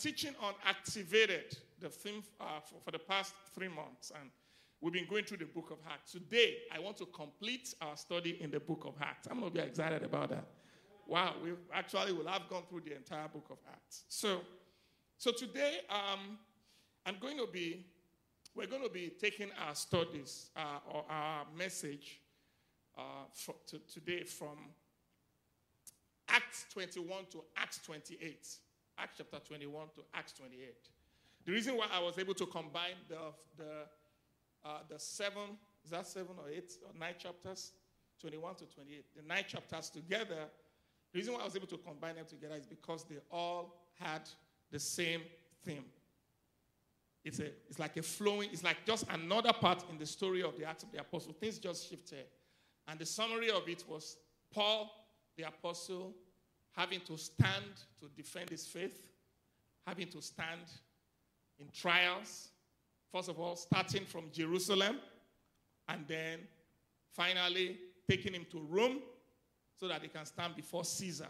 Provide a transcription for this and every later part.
Teaching on activated, the theme uh, for, for the past three months, and we've been going through the book of Acts. Today, I want to complete our study in the book of Acts. I'm going to be excited about that. Wow, we actually will have gone through the entire book of Acts. So, so today, um, I'm going to be, we're going to be taking our studies uh, or our message uh, for, to, today from Acts 21 to Acts 28. Acts chapter 21 to Acts 28. The reason why I was able to combine the, the, uh, the seven, is that seven or eight or nine chapters? 21 to 28. The nine chapters together, the reason why I was able to combine them together is because they all had the same theme. It's, a, it's like a flowing, it's like just another part in the story of the Acts of the Apostle. Things just shifted. And the summary of it was Paul, the apostle, having to stand to defend his faith, having to stand in trials. First of all, starting from Jerusalem, and then finally taking him to Rome so that he can stand before Caesar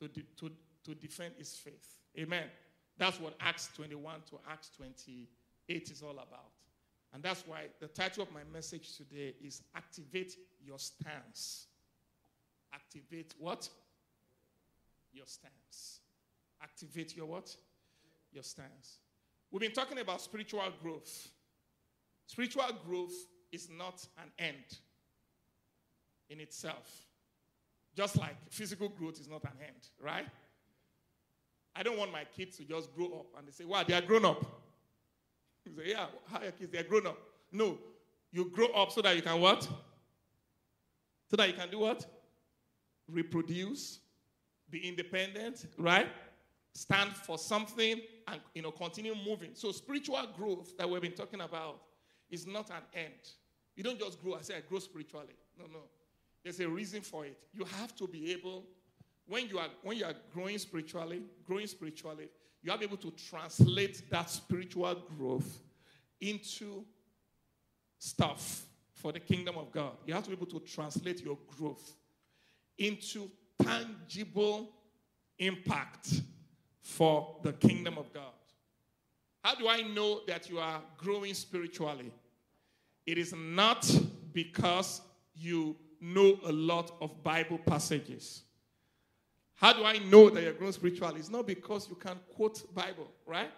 to, de- to, to defend his faith. Amen. That's what Acts 21 to Acts 28 is all about. And that's why the title of my message today is Activate Your Stance. Activate what? Your stance. Activate your what? Your stance. We've been talking about spiritual growth. Spiritual growth is not an end in itself. Just like physical growth is not an end, right? I don't want my kids to just grow up and they say, wow, they are grown up. You say, yeah, how are your kids? They are grown up. No, you grow up so that you can what? So that you can do what? Reproduce, be independent, right? Stand for something and you know continue moving. So spiritual growth that we've been talking about is not an end. You don't just grow. I say I grow spiritually. No, no. There's a reason for it. You have to be able, when you are when you are growing spiritually, growing spiritually, you have to be able to translate that spiritual growth into stuff for the kingdom of God. You have to be able to translate your growth into tangible impact for the kingdom of God. How do I know that you are growing spiritually? It is not because you know a lot of Bible passages. How do I know that you're growing spiritually? It's not because you can quote Bible, right?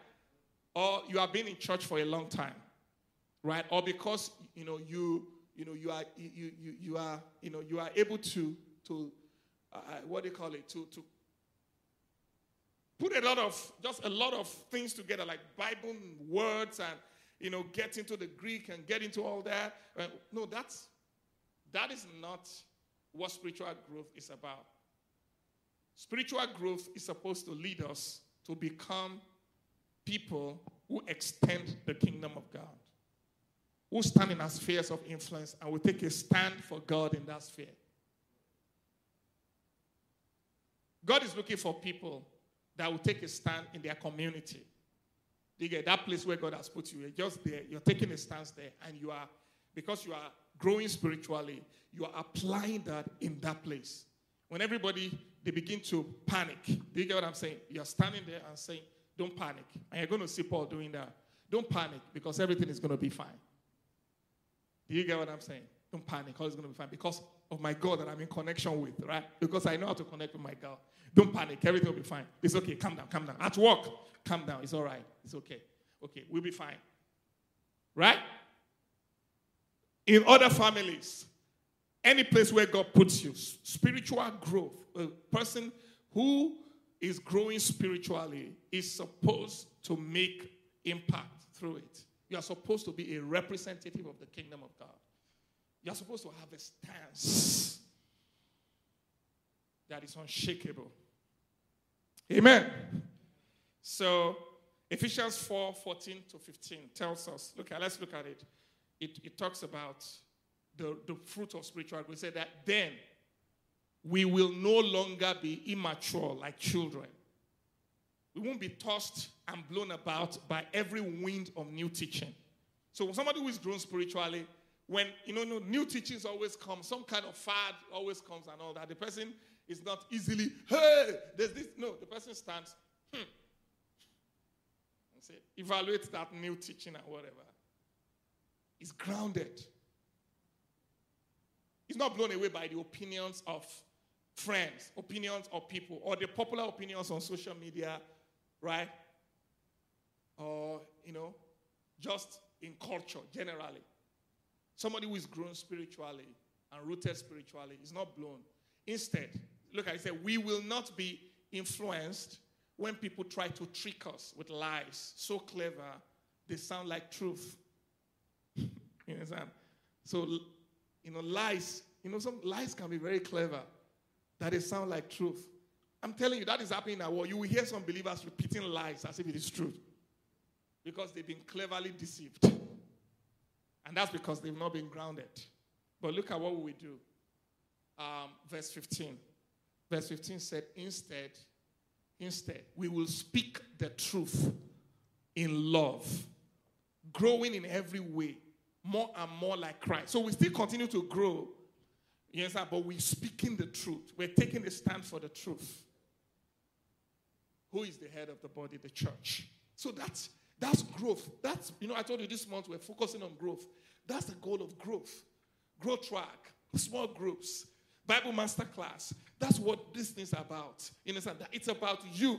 Or you have been in church for a long time, right? Or because you know you you know you are you you, you are you know you are able to to what do you call it? To to put a lot of just a lot of things together like bible words and you know get into the greek and get into all that. No that's that is not what spiritual growth is about. Spiritual growth is supposed to lead us to become people who extend the kingdom of god who stand in our spheres of influence and will take a stand for god in that sphere God is looking for people that will take a stand in their community. You get that place where God has put you. You're just there. You're taking a stance there, and you are because you are growing spiritually. You are applying that in that place. When everybody they begin to panic, do you get what I'm saying? You're standing there and saying, "Don't panic," and you're going to see Paul doing that. Don't panic because everything is going to be fine. Do you get what I'm saying? Don't panic, all is going to be fine because of my God that I'm in connection with, right? Because I know how to connect with my God. Don't panic. Everything will be fine. It's okay. Calm down. Calm down. At work, calm down. It's all right. It's okay. Okay. We'll be fine. Right? In other families, any place where God puts you, spiritual growth, a person who is growing spiritually is supposed to make impact through it. You are supposed to be a representative of the kingdom of God. You're supposed to have a stance that is unshakable. Amen. So Ephesians 4 14 to 15 tells us, look, let's look at it. It, it talks about the, the fruit of spiritual. We said that then we will no longer be immature like children. We won't be tossed and blown about by every wind of new teaching. So somebody who is grown spiritually, when you know, new teachings always come, some kind of fad always comes and all that. The person is not easily, hey, there's this. No, the person stands, hmm, and say, evaluate that new teaching and whatever. Is grounded. He's not blown away by the opinions of friends, opinions of people, or the popular opinions on social media, right? Or, you know, just in culture generally. Somebody who is grown spiritually and rooted spiritually is not blown. Instead, look, I said, we will not be influenced when people try to trick us with lies. So clever, they sound like truth. you understand? So, you know, lies, you know, some lies can be very clever that they sound like truth. I'm telling you, that is happening now. You will hear some believers repeating lies as if it is truth because they've been cleverly deceived. And that's because they've not been grounded. But look at what we do. Um, verse 15. Verse 15 said, Instead, instead, we will speak the truth in love, growing in every way, more and more like Christ. So we still continue to grow, yes, sir, but we're speaking the truth. We're taking a stand for the truth. Who is the head of the body? The church. So that's that's growth. That's, you know, I told you this month we're focusing on growth. That's the goal of growth. Growth track, small groups, Bible master class. That's what this thing's about. In a sense, it's about you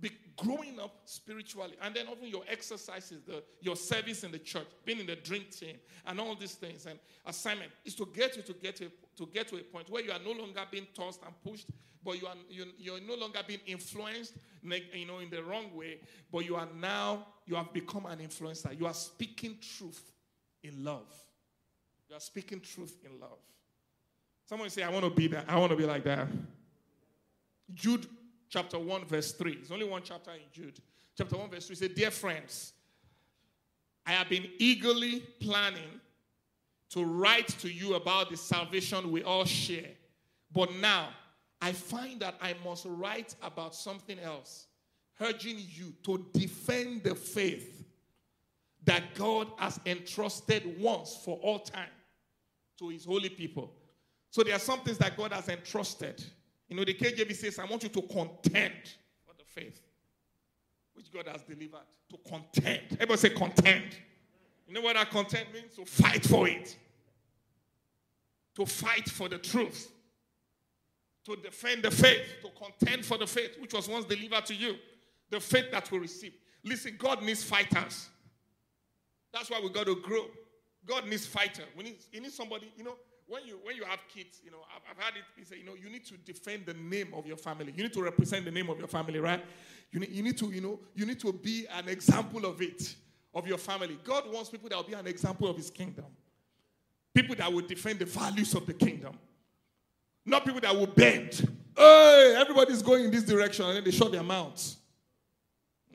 be growing up spiritually and then often your exercises the, your service in the church being in the drink team and all these things and assignment is to get you to get to, to get to a point where you are no longer being tossed and pushed but you are you, you're no longer being influenced you know in the wrong way but you are now you have become an influencer. You are speaking truth in love. You are speaking truth in love. Someone say i want to be that i want to be like that. Jude chapter 1, verse 3. It's only one chapter in Jude. Chapter 1, verse 3 says, Dear friends, I have been eagerly planning to write to you about the salvation we all share. But now I find that I must write about something else, urging you to defend the faith that God has entrusted once for all time to his holy people. So there are some things that God has entrusted you know, the KJV says, I want you to contend for the faith which God has delivered. To contend. Everybody say contend. You know what that contend means? To fight for it. To fight for the truth. To defend the faith. To contend for the faith which was once delivered to you. The faith that we receive. Listen, God needs fighters. That's why we got to grow. God needs fighters. We need, he needs somebody, you know, when you when you have kids, you know, I've, I've had it. He said, you know, you need to defend the name of your family. You need to represent the name of your family, right? You need, you need to, you know, you need to be an example of it, of your family. God wants people that will be an example of His kingdom. People that will defend the values of the kingdom, not people that will bend. Hey, everybody's going in this direction, and then they shut their mouths.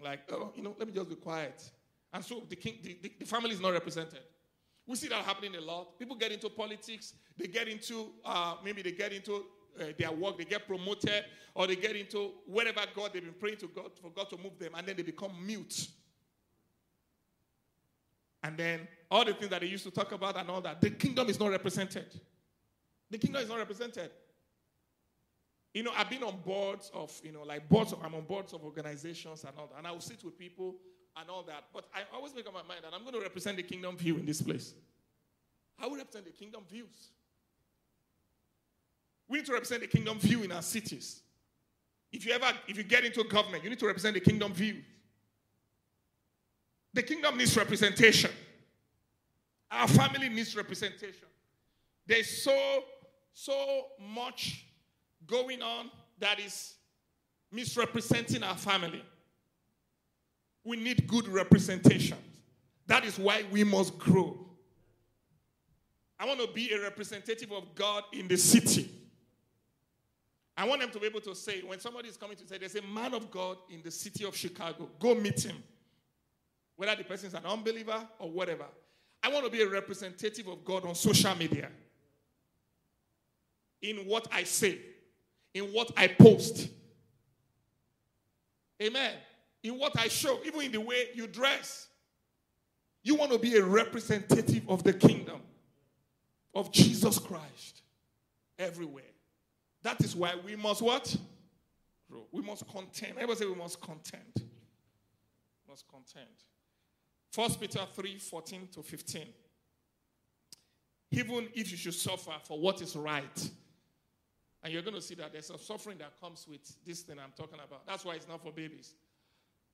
Like, oh, you know, let me just be quiet. And so the king, the, the, the family is not represented. We see that happening a lot. People get into politics, they get into, uh, maybe they get into uh, their work, they get promoted, or they get into whatever God they've been praying to God for God to move them, and then they become mute. And then all the things that they used to talk about and all that, the kingdom is not represented. The kingdom is not represented. You know, I've been on boards of, you know, like boards of, I'm on boards of organizations and all that. And I will sit with people and all that. But I always make up my mind that I'm going to represent the kingdom view in this place. I will represent the kingdom views. We need to represent the kingdom view in our cities. If you ever, if you get into government, you need to represent the kingdom view. The kingdom needs representation. Our family needs representation. There's so, so much going on that is misrepresenting our family. We need good representation. That is why we must grow. I want to be a representative of God in the city. I want them to be able to say, when somebody is coming to say, there's a man of God in the city of Chicago, go meet him. Whether the person is an unbeliever or whatever. I want to be a representative of God on social media. In what I say, in what I post. Amen. In what I show, even in the way you dress. You want to be a representative of the kingdom of Jesus Christ everywhere. That is why we must what? We must contend. Everybody say we must contend. We must contend. First Peter 3 14 to 15. Even if you should suffer for what is right, and you're going to see that there's a suffering that comes with this thing I'm talking about. That's why it's not for babies.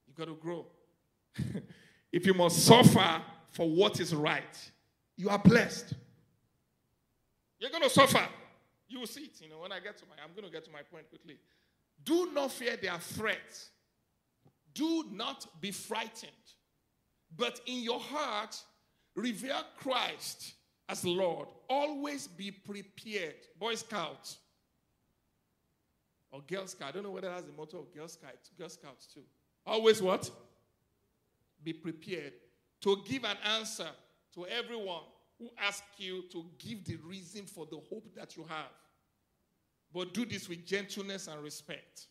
You got to grow. if you must suffer for what is right, you are blessed. You're going to suffer. You will see it. You know, when I get to my, I'm going to get to my point quickly. Do not fear their threats. Do not be frightened. But in your heart, revere Christ as Lord. Always be prepared. Boy Scouts or Girl Scout. I don't know whether that's the motto of Girl Scouts. Girl Scouts too. Always what? Be prepared to give an answer to everyone who asks you to give the reason for the hope that you have. But do this with gentleness and respect.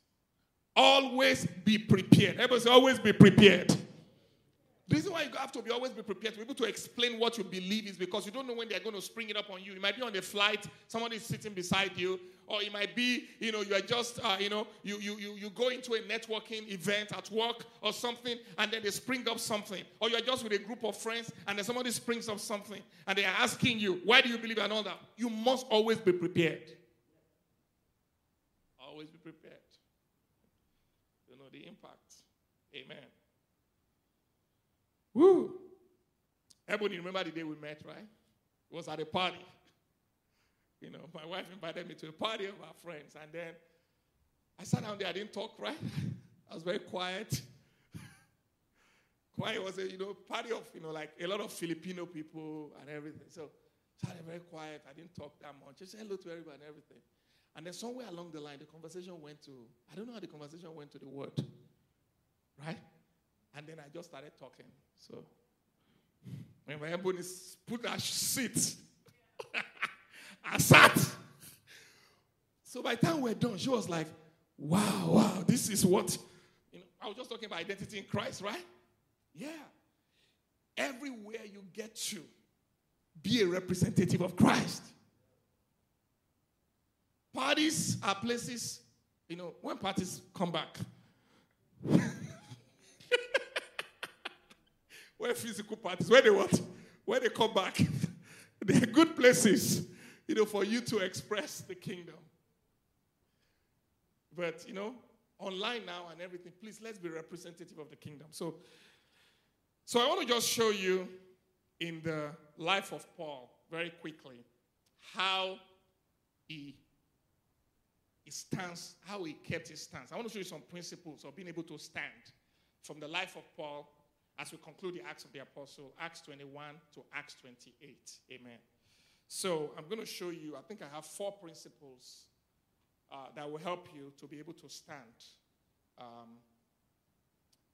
Always be prepared. Everybody say, always be prepared. The reason why you have to be always be prepared to be able to explain what you believe is because you don't know when they're going to spring it up on you. You might be on a flight, somebody is sitting beside you, or it might be, you know, you are just, uh, you know, you, you, you, you go into a networking event at work or something, and then they spring up something. Or you're just with a group of friends, and then somebody springs up something, and they are asking you, why do you believe and all that? You must always be prepared. Always be prepared. You know the impact. Amen. Woo! Everybody remember the day we met, right? It was at a party. You know, my wife invited me to a party of our friends, and then I sat down there. I didn't talk, right? I was very quiet. quiet was a you know party of you know like a lot of Filipino people and everything. So I started very quiet. I didn't talk that much. Just said hello to everybody and everything. And then somewhere along the line, the conversation went to I don't know how the conversation went to the word, right? And then I just started talking. So when my ebony put her seat, I sat. So by the time we're done, she was like, wow, wow, this is what, you know, I was just talking about identity in Christ, right? Yeah. Everywhere you get to, be a representative of Christ. Parties are places, you know, when parties come back, where physical parties, where they what? Where they come back. They're good places, you know, for you to express the kingdom. But, you know, online now and everything, please let's be representative of the kingdom. So, so I want to just show you in the life of Paul very quickly how he, he stands, how he kept his stance. I want to show you some principles of being able to stand from the life of Paul as we conclude the Acts of the Apostle, Acts 21 to Acts 28. Amen. So I'm going to show you, I think I have four principles uh, that will help you to be able to stand. Um,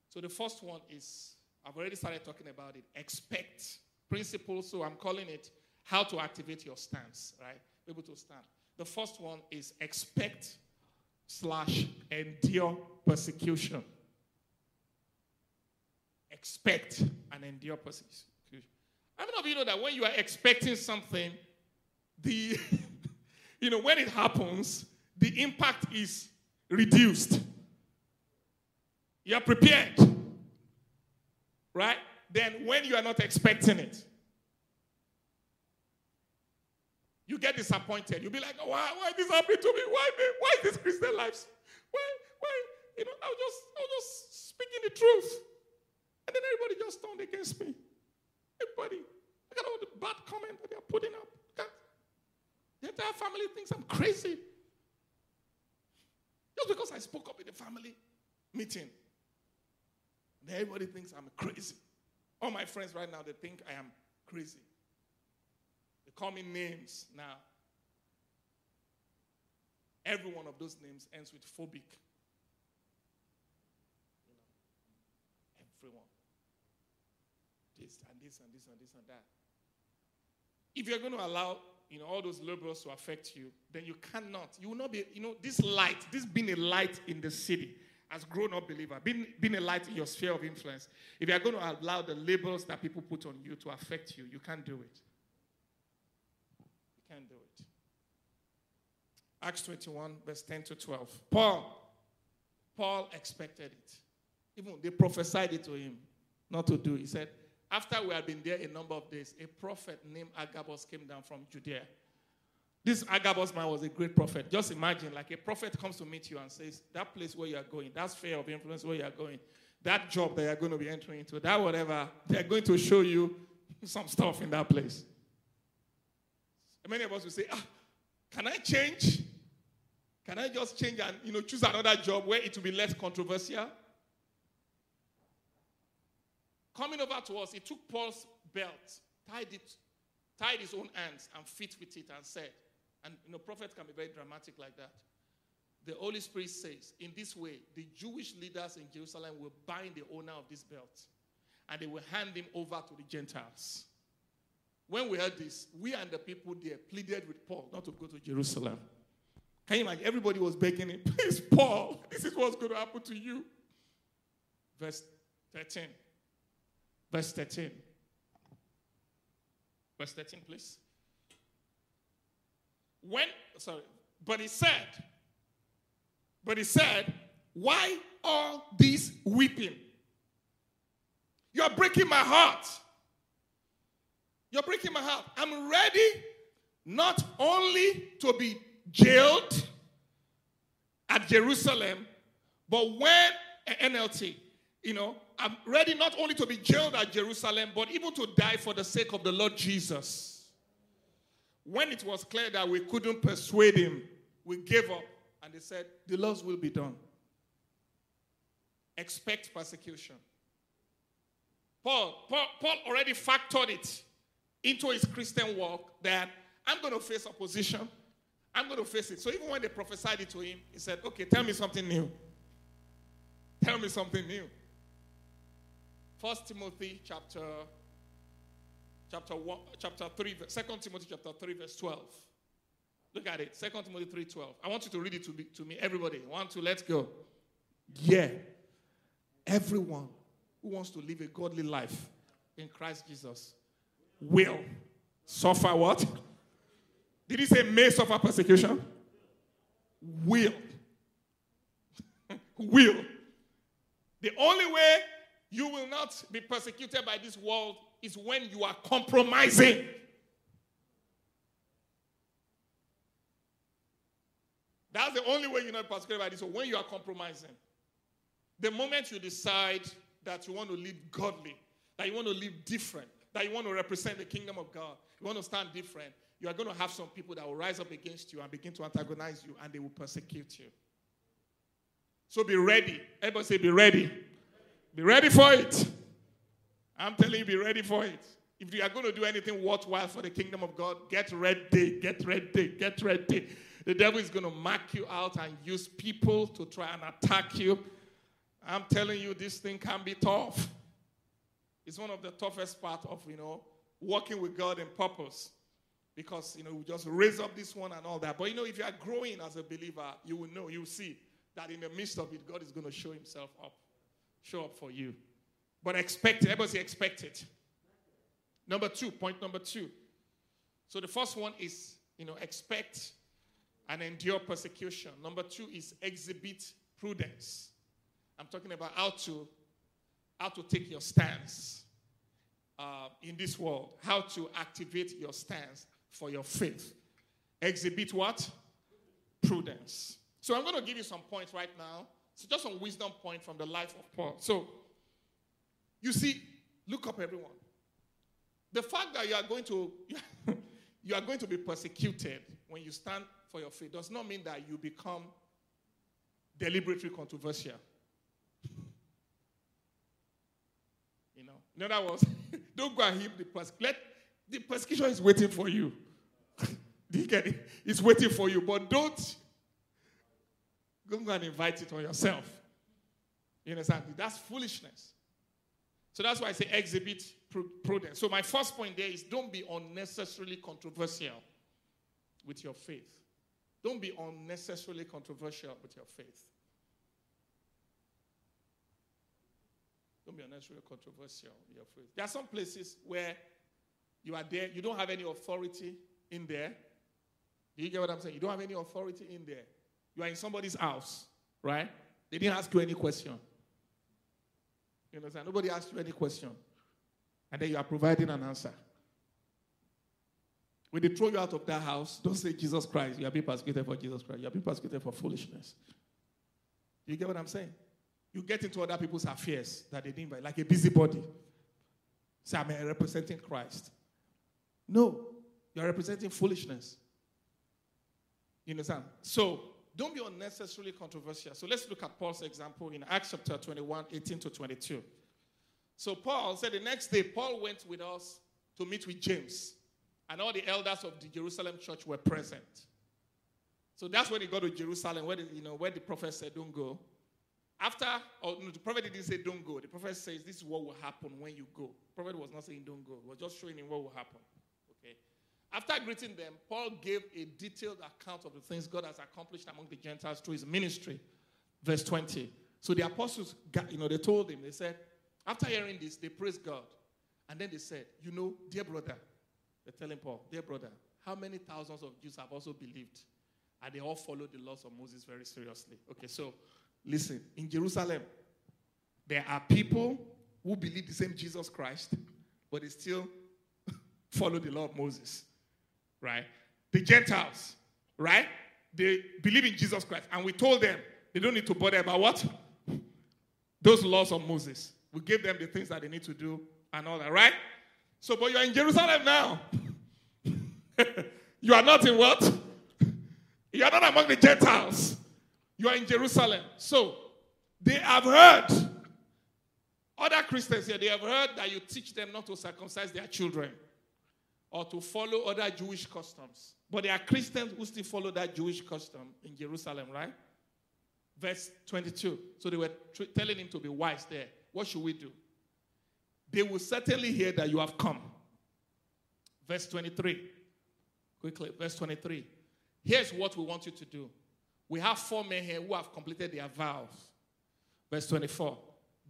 so the first one is, I've already started talking about it, expect principles. So I'm calling it how to activate your stance, right? Be able to stand. The first one is expect slash endure persecution expect and endure persecution. How many of you know that when you are expecting something, the you know when it happens, the impact is reduced. You are prepared. Right? Then when you are not expecting it, you get disappointed. You'll be like, why, why this happened to me? Why, why is this Christian life? Why, why, you know, I was just, I was just speaking the truth. And then everybody just turned against me. Everybody. Look at all the bad comments that they are putting up. The entire family thinks I'm crazy. Just because I spoke up in the family meeting. Everybody thinks I'm crazy. All my friends right now, they think I am crazy. They call me names now. Every one of those names ends with phobic. You know, everyone. This and this and this and this and that. If you're going to allow, you know, all those labels to affect you, then you cannot. You will not be, you know, this light, this being a light in the city, as grown-up believer, being, being a light in your sphere of influence, if you are going to allow the labels that people put on you to affect you, you can't do it. You can't do it. Acts 21, verse 10 to 12. Paul, Paul expected it. Even they prophesied it to him not to do. He said, after we had been there a number of days, a prophet named Agabus came down from Judea. This Agabus man was a great prophet. Just imagine, like a prophet comes to meet you and says, That place where you are going, that sphere of influence where you are going, that job that you're going to be entering into, that whatever, they're going to show you some stuff in that place. And many of us will say, Ah, can I change? Can I just change and you know choose another job where it will be less controversial? Coming over to us, he took Paul's belt, tied it, tied his own hands and feet with it, and said, and you know, prophets can be very dramatic like that. The Holy Spirit says, in this way, the Jewish leaders in Jerusalem will bind the owner of this belt and they will hand him over to the Gentiles. When we heard this, we and the people there pleaded with Paul not to go to Jerusalem. Can you imagine? Everybody was begging him, please, Paul, this is what's going to happen to you. Verse 13. Verse 13. Verse 13, please. When, sorry, but he said, but he said, why all this weeping? You're breaking my heart. You're breaking my heart. I'm ready not only to be jailed at Jerusalem, but when NLT, you know, I'm ready not only to be jailed at Jerusalem, but even to die for the sake of the Lord Jesus. When it was clear that we couldn't persuade him, we gave up and they said, The Lord's will be done. Expect persecution. Paul, Paul, Paul already factored it into his Christian walk that I'm going to face opposition. I'm going to face it. So even when they prophesied it to him, he said, Okay, tell me something new. Tell me something new. First Timothy chapter chapter 1 chapter 3 2 Timothy chapter 3 verse 12. Look at it. 2 Timothy 3 12. I want you to read it to, me, to me everybody. One, two, let's go. Yeah. Everyone who wants to live a godly life in Christ Jesus will suffer what? Did he say may suffer persecution? Will. will. The only way you will not be persecuted by this world is when you are compromising. That's the only way you're not persecuted by this world, when you are compromising. The moment you decide that you want to live godly, that you want to live different, that you want to represent the kingdom of God, you want to stand different, you are going to have some people that will rise up against you and begin to antagonize you and they will persecute you. So be ready. Everybody say, be ready. Be ready for it. I'm telling you, be ready for it. If you are going to do anything worthwhile for the kingdom of God, get ready, get ready, get ready. The devil is going to mark you out and use people to try and attack you. I'm telling you, this thing can be tough. It's one of the toughest part of, you know, working with God in purpose. Because, you know, we just raise up this one and all that. But, you know, if you are growing as a believer, you will know, you will see that in the midst of it, God is going to show himself up show up for you. But expect it. Everybody expect it. Number two, point number two. So the first one is, you know, expect and endure persecution. Number two is exhibit prudence. I'm talking about how to how to take your stance uh, in this world, how to activate your stance for your faith. Exhibit what? Prudence. So I'm going to give you some points right now so just some wisdom point from the life of Paul. So you see, look up everyone. The fact that you are going to you are going to be persecuted when you stand for your faith does not mean that you become deliberately controversial. You know, in other words, don't go and heap the persecution. The persecution is waiting for you. Do you get it? It's waiting for you, but don't Don't go and invite it on yourself. You understand? That's foolishness. So that's why I say exhibit prudence. So my first point there is don't be unnecessarily controversial with your faith. Don't be unnecessarily controversial with your faith. Don't be unnecessarily controversial with your faith. There are some places where you are there, you don't have any authority in there. Do you get what I'm saying? You don't have any authority in there. You are in somebody's house, right? They didn't ask you any question. You understand? Nobody asked you any question. And then you are providing an answer. When they throw you out of that house, don't say Jesus Christ. You are being persecuted for Jesus Christ. You are being persecuted for foolishness. You get what I'm saying? You get into other people's affairs that they didn't invite, like a busybody. Say, I'm representing Christ. No, you're representing foolishness. You understand? So, don't be unnecessarily controversial. So, let's look at Paul's example in Acts chapter 21, 18 to 22. So, Paul said the next day, Paul went with us to meet with James, and all the elders of the Jerusalem church were present. So that's when he got to Jerusalem, where the, you know where the prophet said, "Don't go." After, or no, the prophet didn't say, "Don't go." The prophet says, "This is what will happen when you go." The prophet was not saying, "Don't go." He was just showing him what will happen. After greeting them, Paul gave a detailed account of the things God has accomplished among the Gentiles through his ministry. Verse 20. So the apostles, got, you know, they told him, they said, after hearing this, they praised God. And then they said, You know, dear brother, they're telling Paul, Dear brother, how many thousands of Jews have also believed? And they all followed the laws of Moses very seriously. Okay, so listen, in Jerusalem, there are people who believe the same Jesus Christ, but they still follow the law of Moses right? The Gentiles, right? They believe in Jesus Christ. And we told them they don't need to bother about what? Those laws of Moses. We gave them the things that they need to do and all that, right? So, but you're in Jerusalem now. you are not in what? You are not among the Gentiles. You are in Jerusalem. So, they have heard, other Christians here, they have heard that you teach them not to circumcise their children or to follow other Jewish customs. But there are Christians who still follow that Jewish custom in Jerusalem, right? Verse 22. So they were tr- telling him to be wise there. What should we do? They will certainly hear that you have come. Verse 23. Quickly, verse 23. Here's what we want you to do. We have four men here who have completed their vows. Verse 24.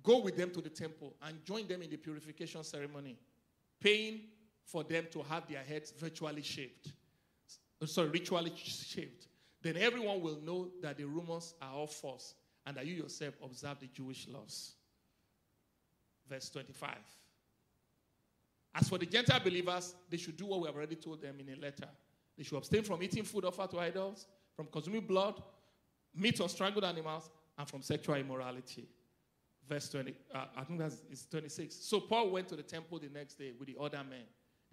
Go with them to the temple and join them in the purification ceremony, paying for them to have their heads virtually shaved. Sorry, ritually shaved. Then everyone will know that the rumors are all false and that you yourself observe the Jewish laws. Verse 25. As for the Gentile believers, they should do what we have already told them in a letter. They should abstain from eating food offered to idols, from consuming blood, meat or strangled animals, and from sexual immorality verse 20, uh, I think that's it's 26. So Paul went to the temple the next day with the other men.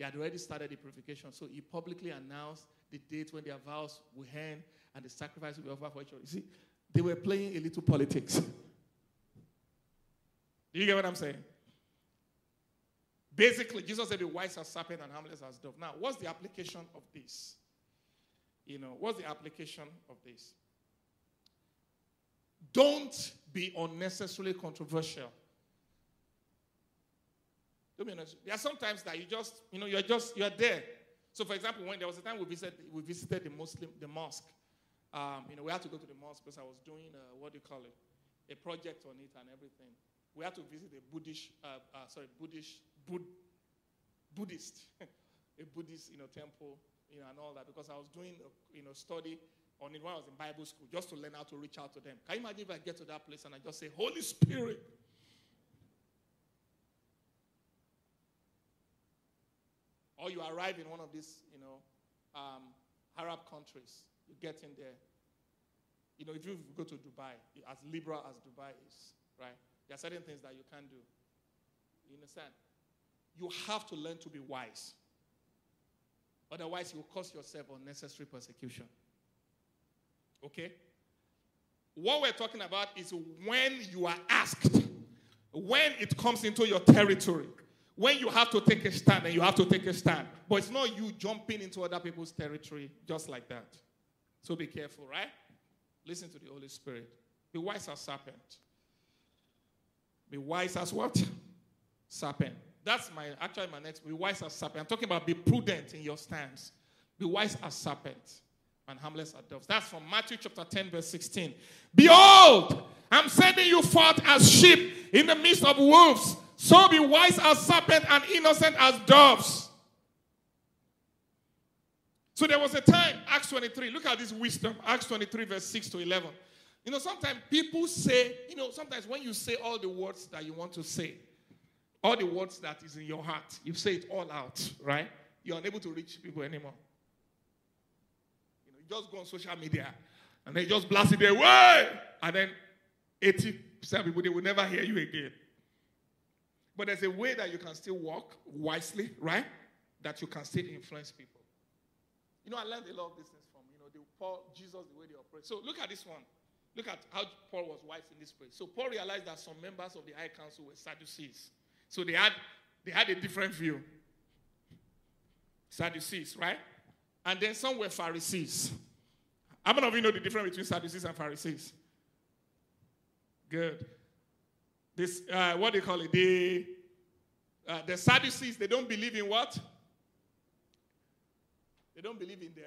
They had already started the purification. So he publicly announced the date when their vows will end and the sacrifice will be offered for each other. You see, they were playing a little politics. Do you get what I'm saying? Basically, Jesus said, Be wise as serpent and harmless as dove. Now, what's the application of this? You know, what's the application of this? Don't be unnecessarily controversial. There are sometimes that you just, you know, you're just, you're there. So, for example, when there was a time we visited, we visited the Muslim, the mosque. Um, you know, we had to go to the mosque because I was doing, uh, what do you call it, a project on it and everything. We had to visit a Buddhist, uh, uh, sorry, Buddhist, Bud, Buddhist, a Buddhist, you know, temple, you know, and all that because I was doing, a, you know, study on it when I was in Bible school just to learn how to reach out to them. Can you imagine if I get to that place and I just say, Holy Spirit, Or you arrive in one of these, you know, um, Arab countries, you get in there. You know, if you go to Dubai, as liberal as Dubai is, right? There are certain things that you can't do. You understand? You have to learn to be wise. Otherwise, you will cause yourself unnecessary persecution. Okay? What we're talking about is when you are asked, when it comes into your territory, when you have to take a stand and you have to take a stand. But it's not you jumping into other people's territory just like that. So be careful, right? Listen to the Holy Spirit. Be wise as serpent. Be wise as what? Serpent. That's my actually my next. Be wise as serpent. I'm talking about be prudent in your stance. Be wise as serpent and harmless as doves. That's from Matthew chapter 10, verse 16. Behold, I'm sending you forth as sheep in the midst of wolves. So be wise as serpent and innocent as doves. So there was a time, Acts 23, look at this wisdom, Acts 23, verse 6 to 11. You know, sometimes people say, you know, sometimes when you say all the words that you want to say, all the words that is in your heart, you say it all out, right? You're unable to reach people anymore. You know, you just go on social media and then just blast it away. and then 80% of people they will never hear you again. But there's a way that you can still walk wisely, right? That you can still influence people. You know, I learned a lot of these things from, you know, the Paul, Jesus, the way they operate. So look at this one. Look at how Paul was wise in this place. So Paul realized that some members of the high council were Sadducees. So they had they had a different view. Sadducees, right? And then some were Pharisees. How many of you know the difference between Sadducees and Pharisees? Good. This uh, what do you call it? The uh, the Sadducees, they don't believe in what? They don't believe in the,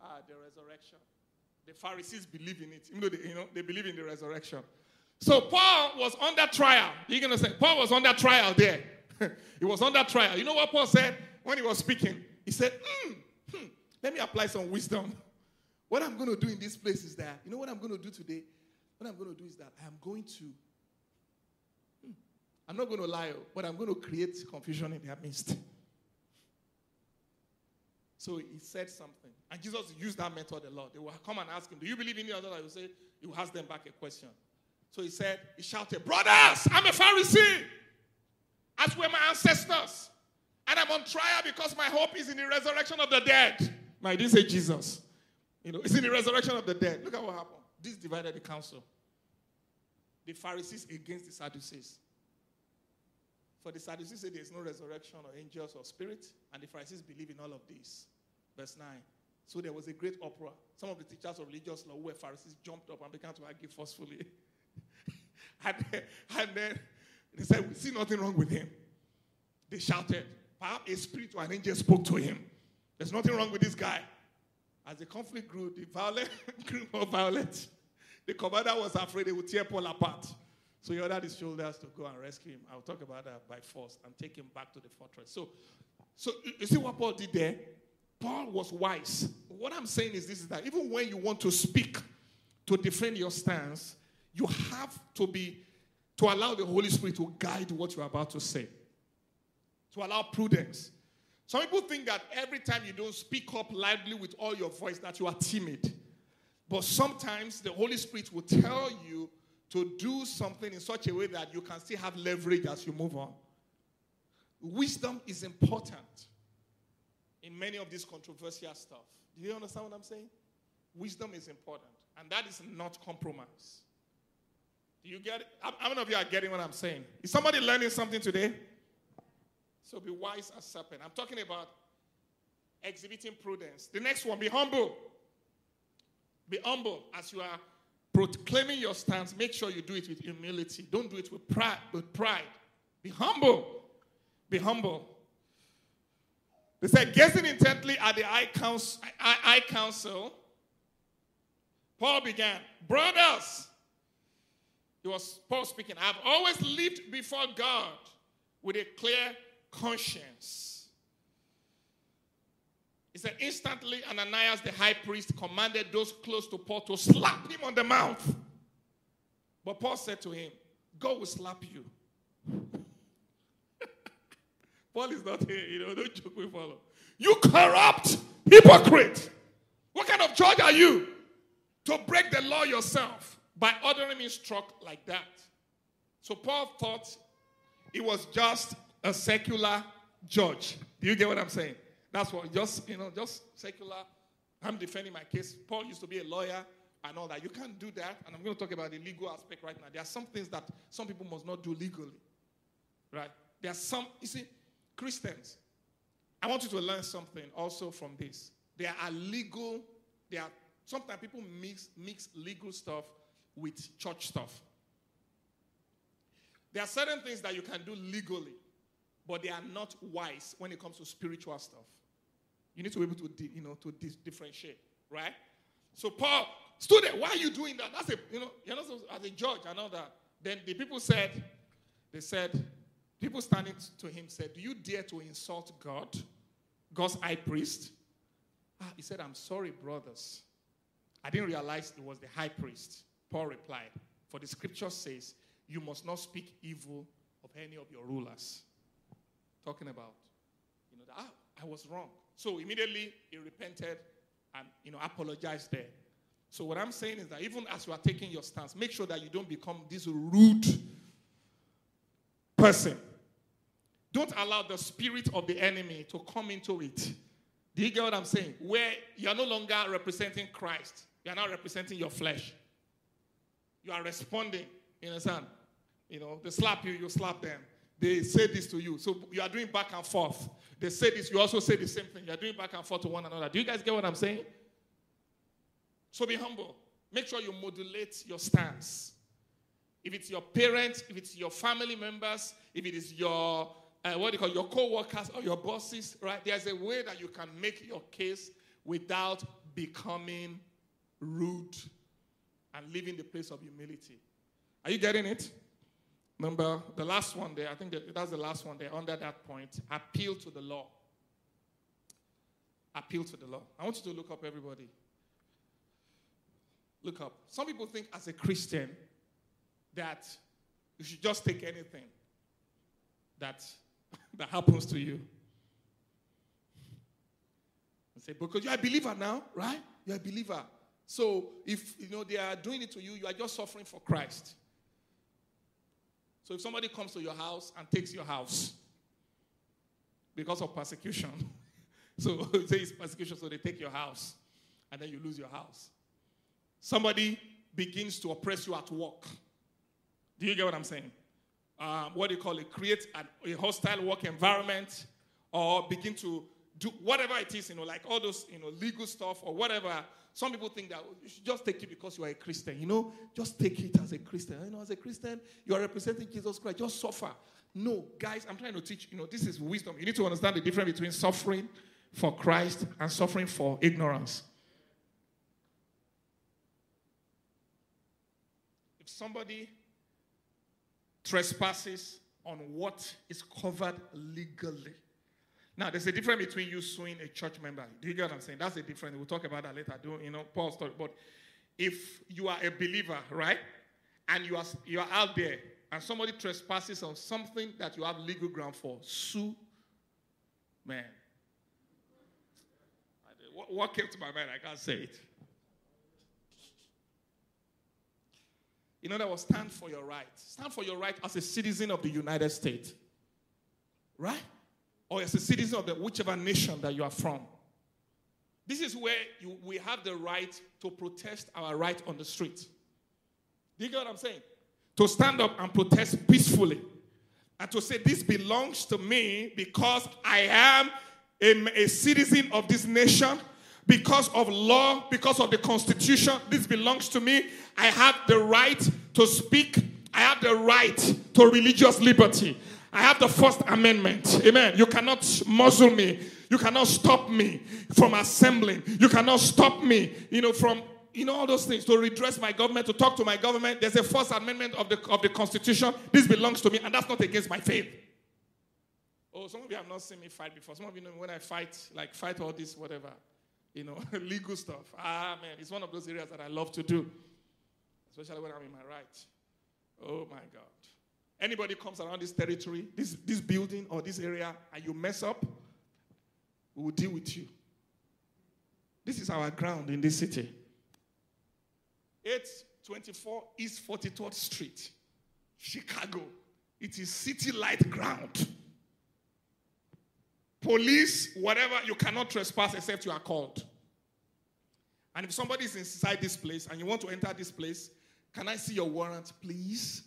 uh, the resurrection. The Pharisees believe in it, even though they, you know, they believe in the resurrection. So Paul was under trial. You're going to say, Paul was under trial there. he was under trial. You know what Paul said when he was speaking? He said, mm, hmm, let me apply some wisdom. What I'm going to do in this place is that, you know what I'm going to do today? What I'm going to do is that I'm going to, I'm not going to lie, but I'm going to create confusion in their midst. So he said something. And Jesus used that method a lot. They will come and ask him, Do you believe in the other? I will say, He will ask them back a question. So he said, He shouted, Brothers, I'm a Pharisee, as were my ancestors. And I'm on trial because my hope is in the resurrection of the dead. Now, he didn't say Jesus. You know, it's in the resurrection of the dead. Look at what happened. This divided the council. The Pharisees against the Sadducees. For the Sadducees say there's no resurrection or angels or spirit, and the Pharisees believe in all of these. Verse 9. So there was a great uproar. Some of the teachers of religious law who were Pharisees jumped up and began to argue forcefully. and, then, and then they said, We see nothing wrong with him. They shouted. Perhaps a spirit or an angel spoke to him. There's nothing wrong with this guy. As the conflict grew, the violence grew more violent. The commander was afraid they would tear Paul apart. So he ordered his soldiers to go and rescue him. I'll talk about that by force and take him back to the fortress. So, so you see what Paul did there? Paul was wise. What I'm saying is this is that even when you want to speak to defend your stance, you have to be to allow the Holy Spirit to guide what you're about to say. To allow prudence. Some people think that every time you don't speak up loudly with all your voice that you are timid. But sometimes the Holy Spirit will tell you to do something in such a way that you can still have leverage as you move on. Wisdom is important in many of this controversial stuff. Do you understand what I'm saying? Wisdom is important, and that is not compromise. Do you get it? How many of you are getting what I'm saying? Is somebody learning something today? So be wise as serpent. I'm talking about exhibiting prudence. The next one, be humble. Be humble as you are proclaiming your stance. Make sure you do it with humility. Don't do it with pride. With pride. Be humble. Be humble. They said, gazing intently at the high council, high council, Paul began, Brothers, it was Paul speaking, I've always lived before God with a clear conscience. He said, Instantly, Ananias the high priest commanded those close to Paul to slap him on the mouth. But Paul said to him, God will slap you. Paul is not here, you know, don't joke with Paul. You corrupt hypocrite. What kind of judge are you to break the law yourself by ordering me struck like that? So Paul thought it was just a secular judge. Do you get what I'm saying? That's what just you know, just secular. I'm defending my case. Paul used to be a lawyer and all that. You can't do that. And I'm going to talk about the legal aspect right now. There are some things that some people must not do legally. Right? There are some, you see, Christians, I want you to learn something also from this. There are legal, there are Sometimes people mix, mix legal stuff with church stuff. There are certain things that you can do legally, but they are not wise when it comes to spiritual stuff. You need to be able to, you know, to differentiate, right? So Paul there. Why are you doing that? That's a, you know, you're not supposed, as a judge, I know that. Then the people said, they said, people standing to him said, Do you dare to insult God, God's high priest? Ah, he said, I'm sorry, brothers. I didn't realize it was the high priest. Paul replied, For the scripture says, You must not speak evil of any of your rulers. Talking about, you know, ah, I was wrong. So immediately he repented and, you know, apologized there. So what I'm saying is that even as you are taking your stance, make sure that you don't become this rude person. Don't allow the spirit of the enemy to come into it. Do you get what I'm saying? Where you are no longer representing Christ, you are now representing your flesh. You are responding. You understand? You know, they slap you, you slap them. They say this to you. So you are doing back and forth. They say this, you also say the same thing. You are doing back and forth to one another. Do you guys get what I'm saying? So be humble. Make sure you modulate your stance. If it's your parents, if it's your family members, if it is your uh, what do you call your co-workers or your bosses, right? There's a way that you can make your case without becoming rude and leaving the place of humility. Are you getting it? Remember the last one there, I think that's the last one there under that point. Appeal to the law. Appeal to the law. I want you to look up, everybody. Look up. Some people think as a Christian that you should just take anything that, that happens to you. And say, because you're a believer now, right? You're a believer. So if you know they are doing it to you, you are just suffering for Christ. So if somebody comes to your house and takes your house because of persecution, so say it's persecution, so they take your house and then you lose your house. Somebody begins to oppress you at work. Do you get what I'm saying? Um, what do you call it? Create a hostile work environment or begin to do whatever it is, you know, like all those, you know, legal stuff or whatever. Some people think that oh, you should just take it because you are a Christian. You know, just take it as a Christian. You know, as a Christian, you are representing Jesus Christ. Just suffer. No, guys, I'm trying to teach, you know, this is wisdom. You need to understand the difference between suffering for Christ and suffering for ignorance. If somebody trespasses on what is covered legally, now, there's a difference between you suing a church member. Do you get what I'm saying? That's a difference. We'll talk about that later. Do you know Paul's story? But if you are a believer, right, and you are you are out there, and somebody trespasses on something that you have legal ground for, sue. Man, what, came to my mind? I can't say it. You know that was stand for your right. Stand for your right as a citizen of the United States. Right? Or as a citizen of the whichever nation that you are from. This is where you, we have the right to protest our right on the street. Do you get what I'm saying? To stand up and protest peacefully. And to say, This belongs to me because I am a, a citizen of this nation, because of law, because of the Constitution. This belongs to me. I have the right to speak, I have the right to religious liberty. I have the First Amendment. Amen. You cannot muzzle me. You cannot stop me from assembling. You cannot stop me, you know, from you know all those things to redress my government, to talk to my government. There's a First Amendment of the of the Constitution. This belongs to me, and that's not against my faith. Oh, some of you have not seen me fight before. Some of you know when I fight, like fight all this, whatever, you know, legal stuff. Ah, man, it's one of those areas that I love to do, especially when I'm in my right. Oh my God. Anybody comes around this territory, this, this building or this area, and you mess up, we will deal with you. This is our ground in this city. 824 East 43rd Street, Chicago. It is city light ground. Police, whatever, you cannot trespass except you are called. And if somebody is inside this place and you want to enter this place, can I see your warrant, please?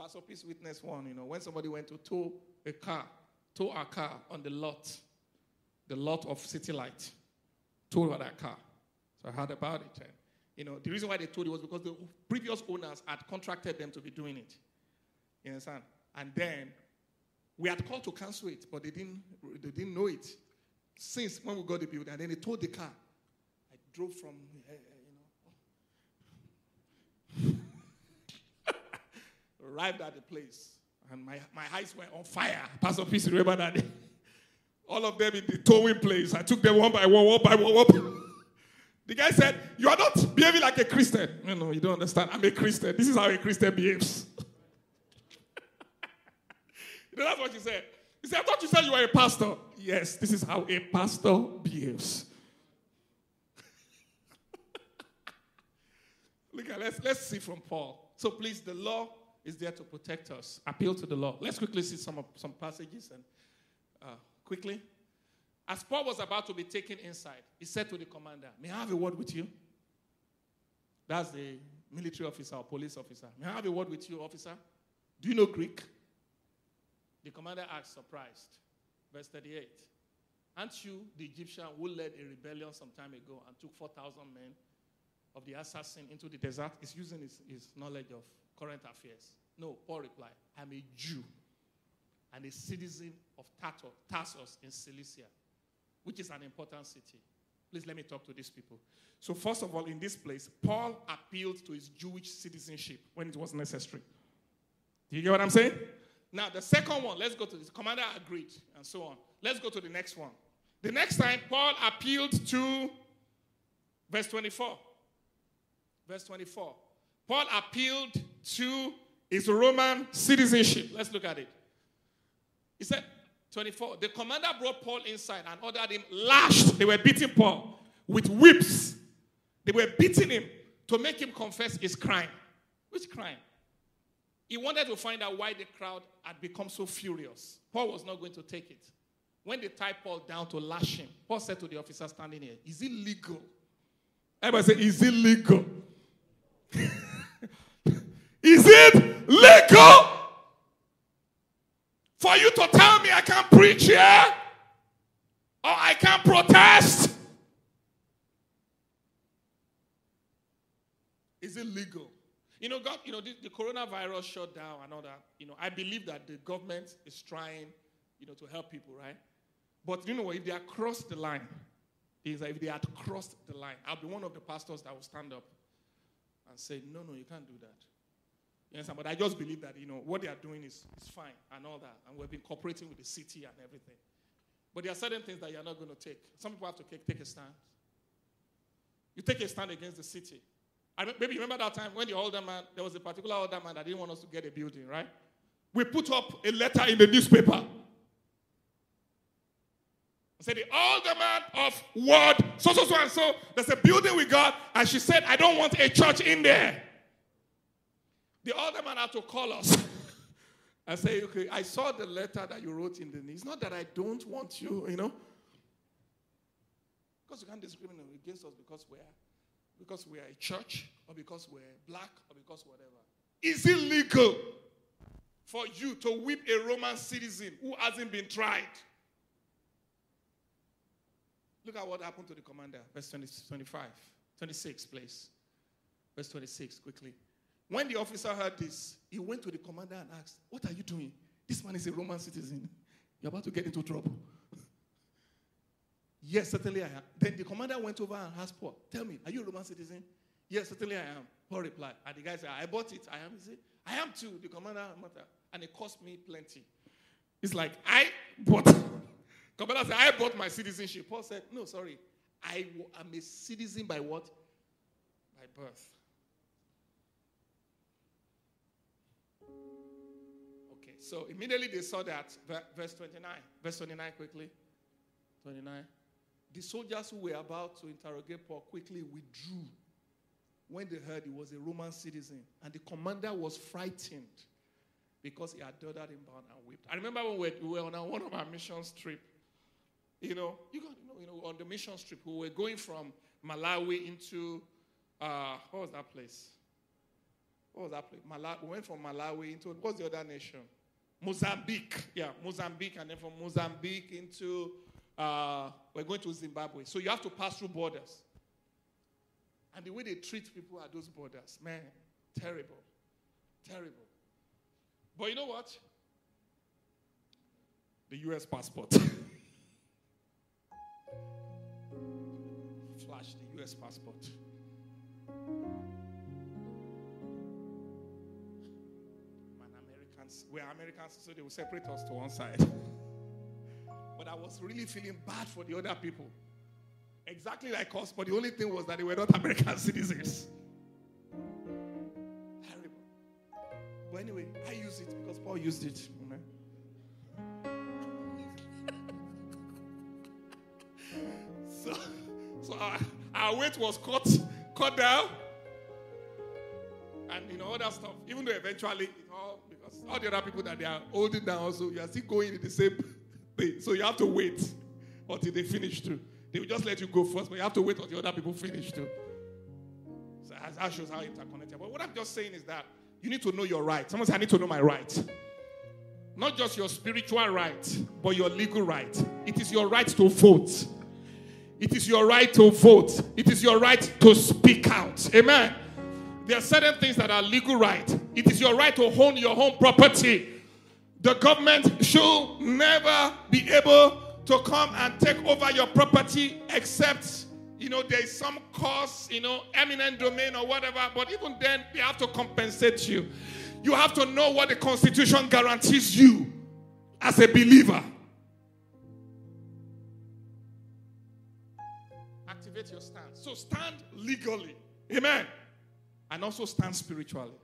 Pastor Peace witnessed one, you know, when somebody went to tow a car, tow a car on the lot. the lot of City Light, towed that car. So I heard about it. And, you know, the reason why they told it was because the previous owners had contracted them to be doing it. You understand? And then we had called to cancel it, but they didn't, they didn't know it. Since when we got the building, and then they towed the car. I drove from, eh, uh, you know, arrived at the place, and my, my eyes were on fire. Pastor Peace, remember that day? All of them in the towing place. I took them one by one, one by one, one The guy said, You are not behaving like a Christian. No, no, you don't understand. I'm a Christian. This is how a Christian behaves. you know, that's what you said. He said, I thought you said you were a pastor. Yes, this is how a pastor behaves. Look at let's let's see from Paul. So please, the law is there to protect us. Appeal to the law. Let's quickly see some some passages and uh, quickly. As Paul was about to be taken inside, he said to the commander, May I have a word with you? That's the military officer or police officer. May I have a word with you, officer? Do you know Greek? The commander asked, surprised. Verse 38. Aren't you the Egyptian who led a rebellion some time ago and took 4,000 men of the assassin into the desert? He's using his, his knowledge of current affairs. No, Paul replied, I'm a Jew and a citizen of Tarsus in Cilicia, which is an important city. Please let me talk to these people. So, first of all, in this place, Paul appealed to his Jewish citizenship when it was necessary. Do you get what I'm saying? Now, the second one, let's go to this. Commander agreed, and so on. Let's go to the next one. The next time, Paul appealed to verse 24. Verse 24. Paul appealed to is Roman citizenship. Let's look at it. He said, 24. The commander brought Paul inside and ordered him lashed. They were beating Paul with whips. They were beating him to make him confess his crime. Which crime? He wanted to find out why the crowd had become so furious. Paul was not going to take it. When they tied Paul down to lash him, Paul said to the officer standing here, Is it legal? Everybody say, Is it legal? Is it legal for you to tell me I can't preach here or I can't protest? Is it legal? You know, God, you know, the, the, coronavirus shutdown and all that, you know, I believe that the government is trying, you know, to help people, right? But you know what? If they are crossed the line, is if they had crossed the line, I'll be one of the pastors that will stand up and say, no, no, you can't do that. You understand? But I just believe that, you know, what they are doing is, is fine and all that. And we've been cooperating with the city and everything. But there are certain things that you're not going to take. Some people have to take, take a stand. You take a stand against the city. I maybe you remember that time when the alderman, there was a particular alderman that didn't want us to get a building, right? We put up a letter in the newspaper. I said, the alderman of word, so, so, so, and so, there's a building we got, and she said, I don't want a church in there. The other man had to call us. and say, okay, I saw the letter that you wrote in the news. It's not that I don't want you, you know. Because you can't discriminate against us because we're because we are a church, or because we're black, or because whatever. Is it legal for you to whip a Roman citizen who hasn't been tried? Look at what happened to the commander. Verse 20, 25, 26, please. Verse 26, quickly. When the officer heard this, he went to the commander and asked, What are you doing? This man is a Roman citizen. You're about to get into trouble. Yes, certainly I am. Then the commander went over and asked Paul, Tell me, are you a Roman citizen? Yes, certainly I am. Paul replied. And the guy said, I bought it. I am. He said, I am too. The commander, and it cost me plenty. It's like, I bought. commander said, I bought my citizenship. Paul said, No, sorry. I am a citizen by what? By birth. So immediately they saw that. Verse 29. Verse 29 quickly. 29. The soldiers who were about to interrogate Paul quickly withdrew when they heard he was a Roman citizen. And the commander was frightened because he had ordered him bound and whipped. I remember when we were on one of our mission trip. You know, you got you know, on the mission trip, we were going from Malawi into uh, what was that place? What was that place? Malawi. We went from Malawi into what's the other nation? Mozambique. Yeah, Mozambique, and then from Mozambique into uh, we're going to Zimbabwe. So you have to pass through borders. And the way they treat people at those borders, man, terrible. Terrible. But you know what? The US passport. Flash the US passport. Americans, we're Americans, so they will separate us to one side. but I was really feeling bad for the other people. Exactly like us, but the only thing was that they were not American citizens. Terrible. But anyway, I use it because Paul used it. so, so our, our wait was cut, cut down. And you know, other stuff. Even though eventually, all, all the other people that they are holding down also, you are still going in the same thing. So you have to wait until they finish too. They will just let you go first, but you have to wait until the other people finish too. So that shows how interconnected. But what I'm just saying is that you need to know your right. Someone said, I need to know my right. Not just your spiritual right, but your legal right. It is your right to vote. It is your right to vote. It is your right to speak out. Amen. There are certain things that are legal right. It is your right to own your home property. The government should never be able to come and take over your property except you know there's some cause you know eminent domain or whatever but even then they have to compensate you you have to know what the constitution guarantees you as a believer activate your stand. so stand legally amen and also stand spiritually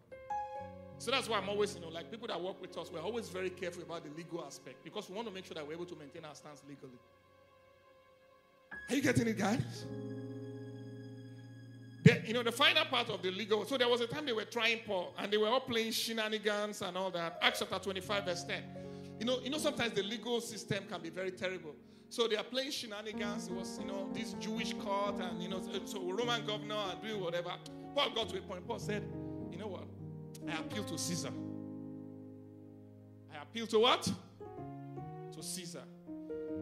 so that's why I'm always, you know, like people that work with us, we're always very careful about the legal aspect because we want to make sure that we're able to maintain our stance legally. Are you getting it, guys? The, you know, the final part of the legal. So there was a time they were trying Paul and they were all playing shenanigans and all that. Acts chapter 25, verse 10. You know, you know, sometimes the legal system can be very terrible. So they are playing shenanigans. It was, you know, this Jewish court and, you know, so Roman governor and doing whatever. Paul got to a point. Paul said, you know what? I appeal to Caesar. I appeal to what? To Caesar.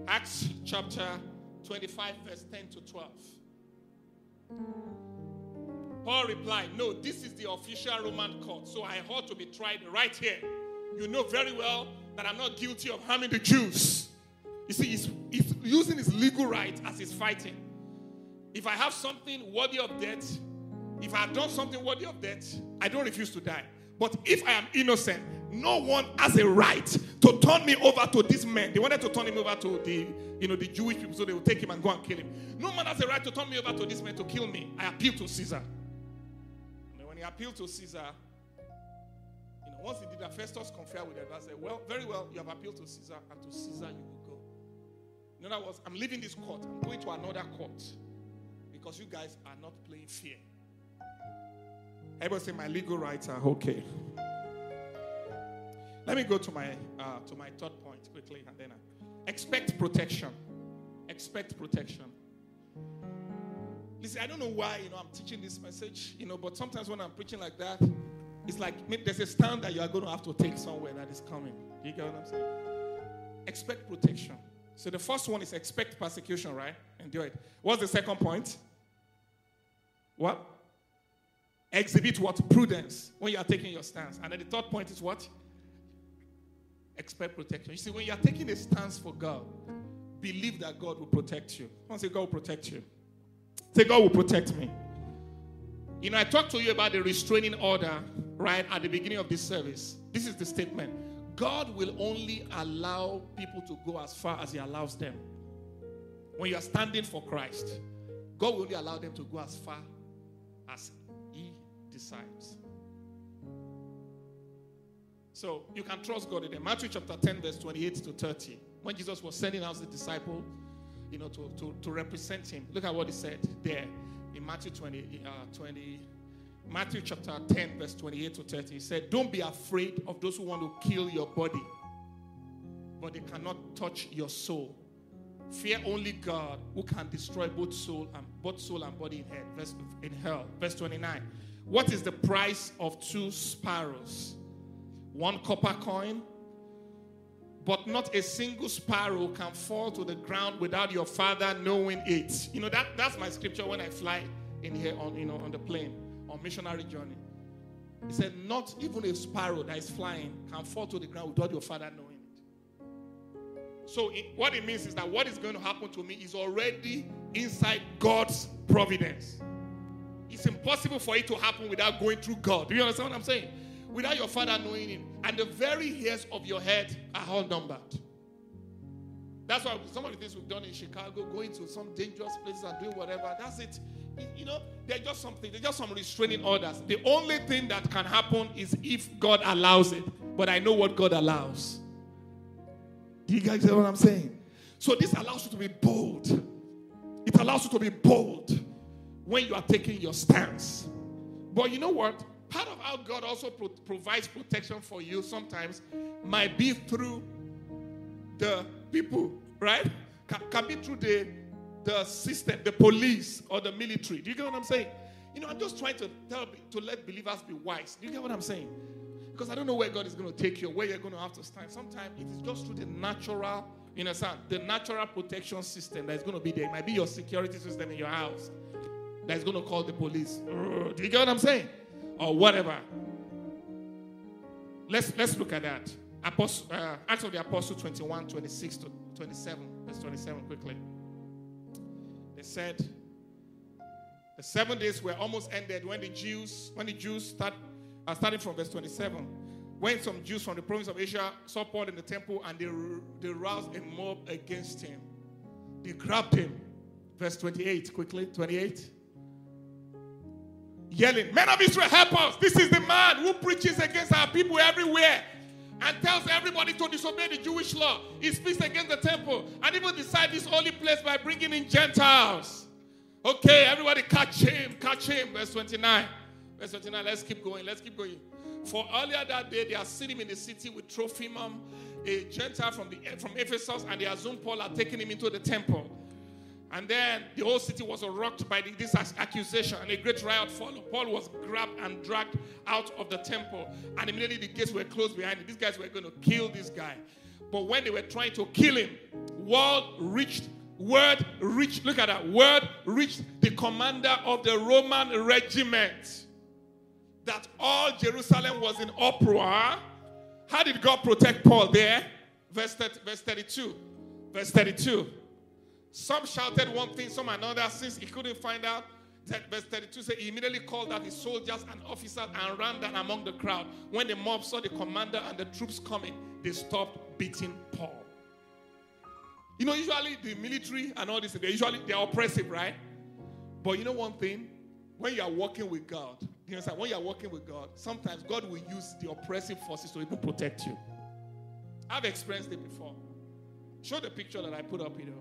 Acts chapter 25, verse 10 to 12. Paul replied, No, this is the official Roman court, so I ought to be tried right here. You know very well that I'm not guilty of harming the Jews. You see, he's, he's using his legal right as he's fighting. If I have something worthy of death, if I have done something worthy of death, I don't refuse to die. But if I am innocent, no one has a right to turn me over to these men. They wanted to turn him over to the, you know, the Jewish people so they would take him and go and kill him. No man has a right to turn me over to these men to kill me. I appeal to Caesar. And when he appealed to Caesar, you know, once he did that, Festus conferred with him. I said, Well, very well, you have appealed to Caesar, and to Caesar you will go. In other words, I'm leaving this court, I'm going to another court because you guys are not playing fair. Everybody say my legal rights are okay. Let me go to my uh, to my third point quickly, and then I expect protection. Expect protection. Listen, I don't know why you know I'm teaching this message, you know, but sometimes when I'm preaching like that, it's like there's a stand that you are going to have to take somewhere that is coming. You get what I'm saying? Expect protection. So the first one is expect persecution, right? Endure it. What's the second point? What? Exhibit what? Prudence when you are taking your stance. And then the third point is what? Expect protection. You see, when you are taking a stance for God, believe that God will protect you. To say God will protect you. Say God will protect me. You know, I talked to you about the restraining order right at the beginning of this service. This is the statement God will only allow people to go as far as He allows them. When you are standing for Christ, God will only allow them to go as far as decides. So you can trust God in it. Matthew chapter 10, verse 28 to 30. When Jesus was sending out the disciple, you know, to, to, to represent him. Look at what he said there in Matthew 20, uh, 20, Matthew chapter 10, verse 28 to 30. He said, Don't be afraid of those who want to kill your body, but they cannot touch your soul. Fear only God who can destroy both soul and both soul and body in hell. Verse in hell. Verse 29. What is the price of two sparrows? One copper coin. but not a single sparrow can fall to the ground without your father knowing it. You know, that, that's my scripture when I fly in here on, you know, on the plane, on missionary journey. He said, Not even a sparrow that is flying can fall to the ground without your father knowing it. So, it, what it means is that what is going to happen to me is already inside God's providence. It's impossible for it to happen without going through God. Do you understand what I'm saying? Without your father knowing it. And the very hairs of your head are all numbered. That's why some of the things we've done in Chicago, going to some dangerous places and doing whatever, that's it. You know, they're just something, they're just some restraining orders. The only thing that can happen is if God allows it. But I know what God allows. Do you guys hear what I'm saying? So this allows you to be bold. It allows you to be bold when you are taking your stance. But you know what? Part of how God also pro- provides protection for you sometimes might be through the people, right? Can, can be through the the system, the police, or the military. Do you get what I'm saying? You know, I'm just trying to tell to let believers be wise. Do you get what I'm saying? Because I don't know where God is going to take you, where you're going to have to stand. Sometimes it is just through the natural, you know, the natural protection system that is going to be there. It might be your security system in your house that is going to call the police. Do you get what I'm saying? Or whatever. Let's let's look at that. Apostle, uh, Acts of the Apostle 21, 26 to 27. Verse 27 quickly They said the seven days were almost ended when the Jews, when the Jews start, uh, starting from verse 27, when some Jews from the province of Asia saw Paul in the temple and they, they roused a mob against him. They grabbed him. Verse 28, quickly, 28. Yelling, Men of Israel, help us! This is the man who preaches against our people everywhere and tells everybody to disobey the Jewish law. He speaks against the temple and even decide this holy place by bringing in Gentiles. Okay, everybody catch him, catch him. Verse 29. Verse 29, let's keep going, let's keep going. For earlier that day, they are sitting in the city with Trophimus, a Gentile from, the, from Ephesus, and they assume Paul had taken him into the temple. And then the whole city was rocked by this accusation, and a great riot followed. Paul was grabbed and dragged out of the temple, and immediately the gates were closed behind him. These guys were going to kill this guy. But when they were trying to kill him, word reached, word reached, look at that, word reached the commander of the Roman regiment that all Jerusalem was in uproar. How did God protect Paul there? Verse, 30, verse 32. Verse 32. Some shouted one thing, some another. Since he couldn't find out, verse 32 says he immediately called out his soldiers and officers and ran down among the crowd. When the mob saw the commander and the troops coming, they stopped beating Paul. You know, usually the military and all this, they usually they're oppressive, right? But you know one thing? When you are working with God, you know, when you are working with God, sometimes God will use the oppressive forces to even protect you. I've experienced it before. Show the picture that I put up here.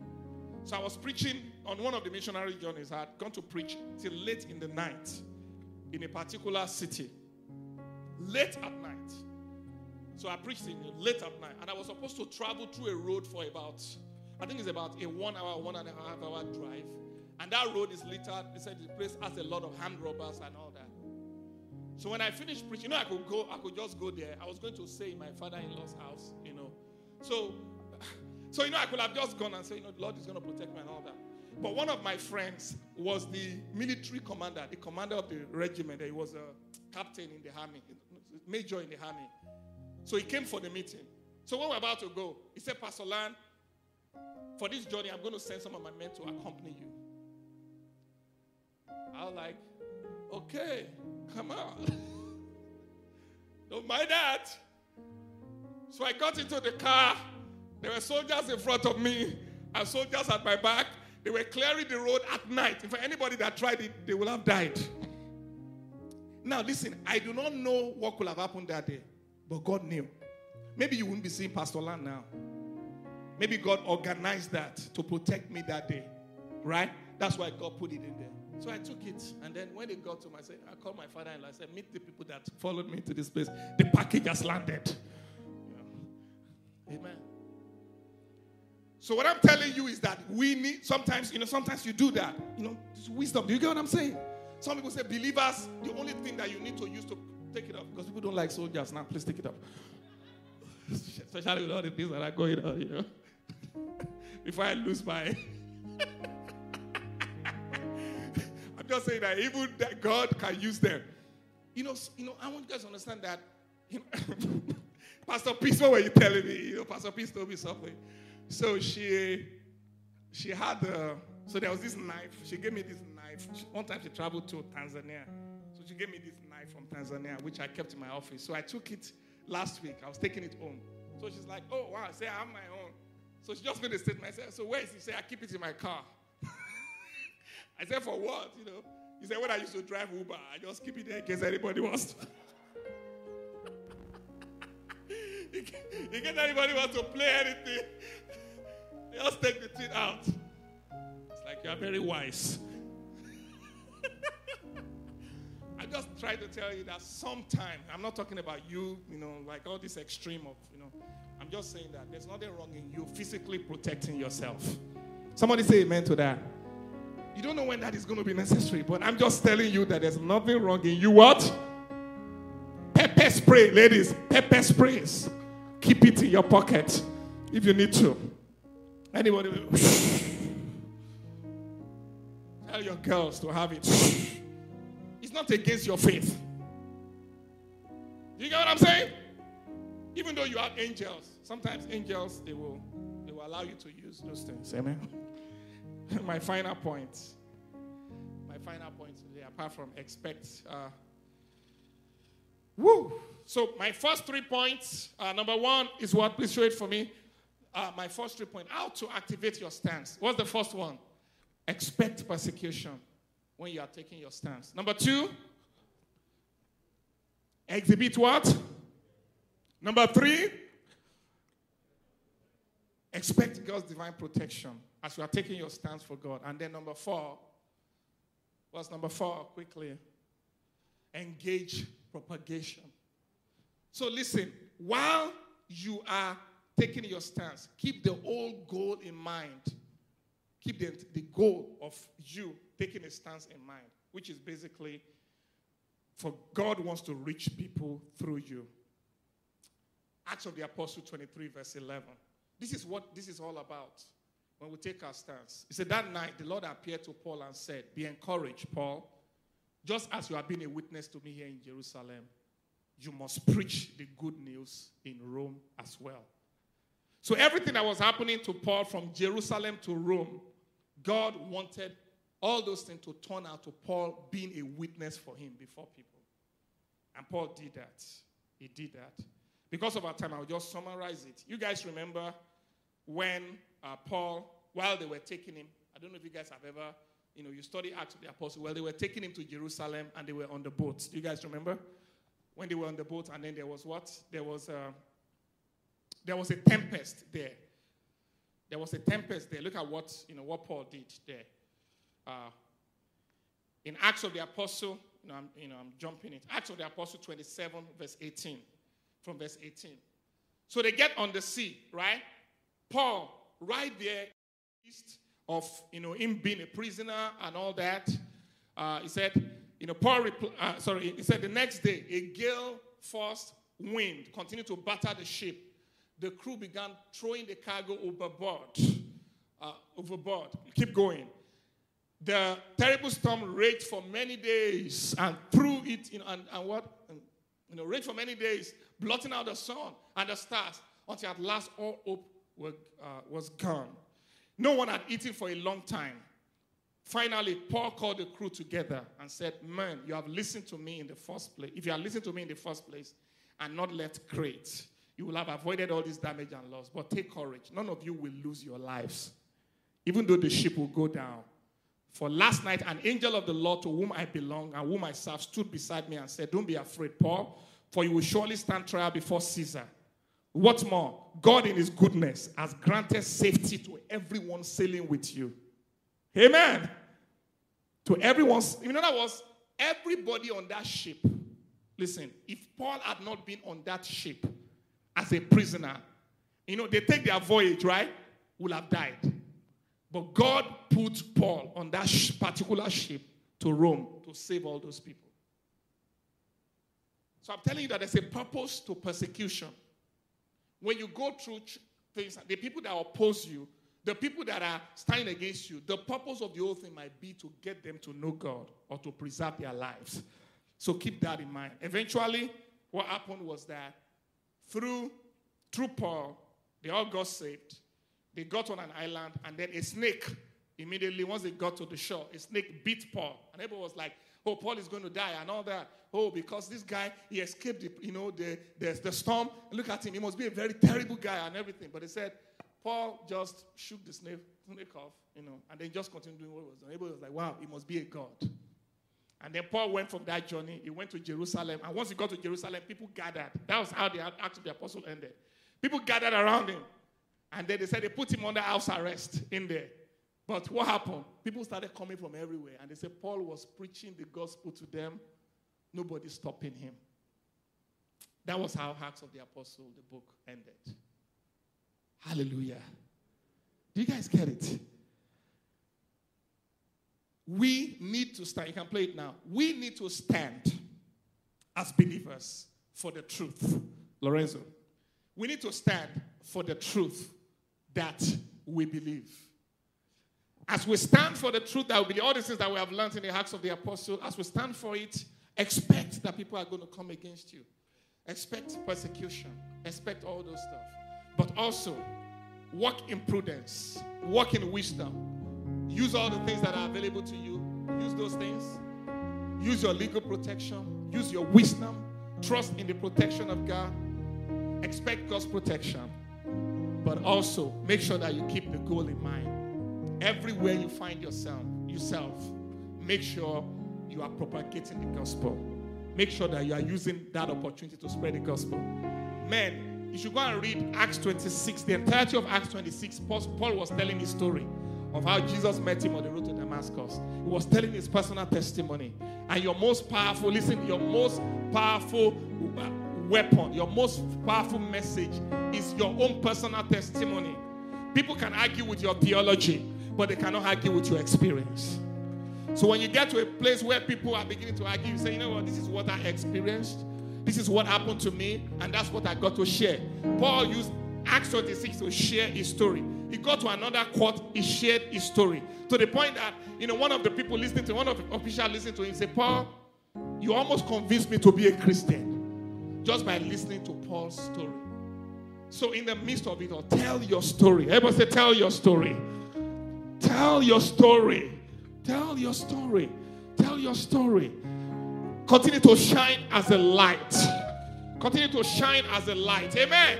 So I was preaching on one of the missionary journeys. I had gone to preach till late in the night in a particular city. Late at night. So I preached in late at night. And I was supposed to travel through a road for about, I think it's about a one hour, one and a half hour drive. And that road is littered. They said the place has a lot of hand robbers and all that. So when I finished preaching, you know, I could go, I could just go there. I was going to stay in my father-in-law's house, you know. So so, you know, I could have just gone and said, you know, the Lord is going to protect me and all that. But one of my friends was the military commander, the commander of the regiment. He was a captain in the army, major in the army. So he came for the meeting. So when we're about to go, he said, Pastor Land, for this journey, I'm going to send some of my men to accompany you. I was like, okay, come on. Don't mind that. So I got into the car there were soldiers in front of me and soldiers at my back. They were clearing the road at night. For anybody that tried it, they will have died. Now, listen, I do not know what could have happened that day, but God knew. Maybe you wouldn't be seeing Pastor Land now. Maybe God organized that to protect me that day, right? That's why God put it in there. So I took it, and then when it got to me, I called my father-in-law. I said, meet the people that followed me to this place. The package has landed. Yeah. Amen. So what I'm telling you is that we need sometimes, you know, sometimes you do that. You know, it's wisdom. Do you get what I'm saying? Some people say believers, the only thing that you need to use to take it off, because people don't like soldiers now. Please take it off. especially with all the things that are going on, you know. Before I lose my. I'm just saying that even that God can use them. You know, you know, I want you guys to understand that. You know, Pastor Peace, what were you telling me? You know, Pastor Peace told me something. So she, she had, uh, so there was this knife. She gave me this knife. She, one time she traveled to Tanzania. So she gave me this knife from Tanzania, which I kept in my office. So I took it last week. I was taking it home. So she's like, oh, wow. Say, I have my own. So she just made a statement. I said, so where is it? She said, I keep it in my car. I said, for what? You know, he said, when I used to drive Uber, I just keep it there in case anybody wants to. in case anybody wants to play anything, just take the thing out. It's like you are very wise. I just try to tell you that sometime, I'm not talking about you, you know, like all this extreme of, you know, I'm just saying that there's nothing wrong in you physically protecting yourself. Somebody say amen to that. You don't know when that is going to be necessary, but I'm just telling you that there's nothing wrong in you. What? Pepper spray, ladies. Pepper sprays. Keep it in your pocket if you need to. Anybody? Tell your girls to have it. It's not against your faith. You get what I'm saying? Even though you have angels, sometimes angels they will they will allow you to use those things. Amen. my final point. My final point today, apart from expect. Uh, woo! So, my first three points uh, number one is what? Please show it for me. Uh, my first three points how to activate your stance. What's the first one? Expect persecution when you are taking your stance. Number two, exhibit what? Number three, expect God's divine protection as you are taking your stance for God. And then number four, what's number four? Quickly, engage propagation. So listen, while you are taking your stance, keep the old goal in mind. Keep the, the goal of you taking a stance in mind, which is basically for God wants to reach people through you. Acts of the Apostle 23, verse 11. This is what this is all about when we take our stance. He said, That night the Lord appeared to Paul and said, Be encouraged, Paul. Just as you have been a witness to me here in Jerusalem, you must preach the good news in Rome as well. So, everything that was happening to Paul from Jerusalem to Rome, God wanted all those things to turn out to Paul being a witness for him before people. And Paul did that. He did that. Because of our time, I'll just summarize it. You guys remember when uh, Paul, while they were taking him, I don't know if you guys have ever, you know, you study Acts of the Apostles, well, they were taking him to Jerusalem and they were on the boat. Do you guys remember? When they were on the boat and then there was what? There was uh, there was a tempest there. There was a tempest there. Look at what, you know, what Paul did there. Uh, in Acts of the Apostle, you know, I'm, you know, I'm jumping it. Acts of the Apostle 27, verse 18. From verse 18. So they get on the sea, right? Paul, right there, east of you know him being a prisoner and all that, uh, he said, you know, Paul, repl- uh, sorry, he said the next day a gale forced wind continued to batter the ship. The crew began throwing the cargo overboard. Uh, overboard. Keep going. The terrible storm raged for many days and through it, know, and, and what? And, you know, raged for many days, blotting out the sun and the stars until at last all hope were, uh, was gone. No one had eaten for a long time. Finally, Paul called the crew together and said, Man, you have listened to me in the first place. If you had listened to me in the first place and not left Crete, you will have avoided all this damage and loss. But take courage. None of you will lose your lives, even though the ship will go down. For last night, an angel of the Lord to whom I belong and whom I serve stood beside me and said, Don't be afraid, Paul, for you will surely stand trial before Caesar. What more? God, in His goodness, has granted safety to everyone sailing with you. Amen. To everyone. In other words, everybody on that ship. Listen, if Paul had not been on that ship as a prisoner, you know, they take their voyage, right? Will have died. But God put Paul on that particular ship to Rome to save all those people. So I'm telling you that there's a purpose to persecution. when you go through things, the people that oppose you, the people that are standing against you, the purpose of the whole thing might be to get them to know God or to preserve their lives. So keep that in mind. Eventually, what happened was that through, through Paul, they all got saved. They got on an island, and then a snake immediately, once they got to the shore, a snake bit Paul. And everyone was like, oh, Paul is going to die and all that. Oh, because this guy, he escaped, the, you know, the, the, the storm. Look at him. He must be a very terrible guy and everything. But they said, Paul just shook the snake, snake off, you know, and then just continued doing what was doing. Everybody was like, wow, he must be a God. And then Paul went from that journey. He went to Jerusalem. And once he got to Jerusalem, people gathered. That was how the Acts of the Apostle ended. People gathered around him. And then they said they put him under house arrest in there. But what happened? People started coming from everywhere. And they said Paul was preaching the gospel to them. Nobody stopping him. That was how Acts of the Apostle, the book, ended. Hallelujah. Do you guys get it? We need to stand. You can play it now. We need to stand as believers for the truth. Lorenzo. We need to stand for the truth that we believe. As we stand for the truth that we believe, all the things that we have learned in the Acts of the Apostle, as we stand for it, expect that people are going to come against you. Expect persecution. Expect all those stuff. But also, walk in prudence, walk in wisdom. Use all the things that are available to you. Use those things. Use your legal protection. Use your wisdom. Trust in the protection of God. Expect God's protection. But also make sure that you keep the goal in mind. Everywhere you find yourself, yourself, make sure you are propagating the gospel. Make sure that you are using that opportunity to spread the gospel. Men, you should go and read Acts 26. The entirety of Acts 26, Paul was telling his story of how Jesus met him on the road to Damascus. He was telling his personal testimony. And your most powerful, listen, your most powerful weapon, your most powerful message is your own personal testimony. People can argue with your theology, but they cannot argue with your experience. So when you get to a place where people are beginning to argue, you say, you know what, this is what I experienced. This is what happened to me, and that's what I got to share. Paul used Acts 26 to share his story. He got to another court, he shared his story. To the point that, you know, one of the people listening to one of the officials listening to him said, Paul, you almost convinced me to be a Christian just by listening to Paul's story. So, in the midst of it all, tell your story. Everybody say, Tell your story. Tell your story. Tell your story. Tell your story. Continue to shine as a light. Continue to shine as a light. Amen.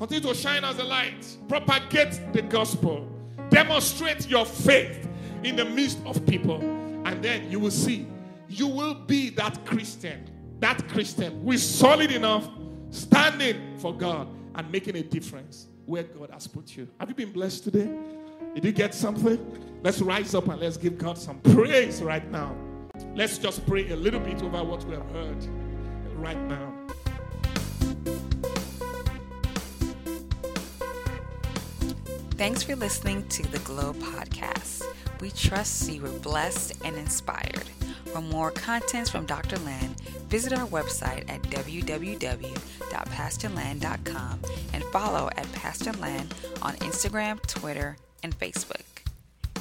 Continue to shine as a light. Propagate the gospel. Demonstrate your faith in the midst of people. And then you will see, you will be that Christian, that Christian who is solid enough, standing for God and making a difference where God has put you. Have you been blessed today? Did you get something? Let's rise up and let's give God some praise right now. Let's just pray a little bit over what we have heard right now. Thanks for listening to the Glow Podcast. We trust you were blessed and inspired. For more contents from Dr. Land, visit our website at www.pastorland.com and follow at Pastor Land on Instagram, Twitter, and Facebook.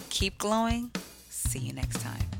Keep glowing. See you next time.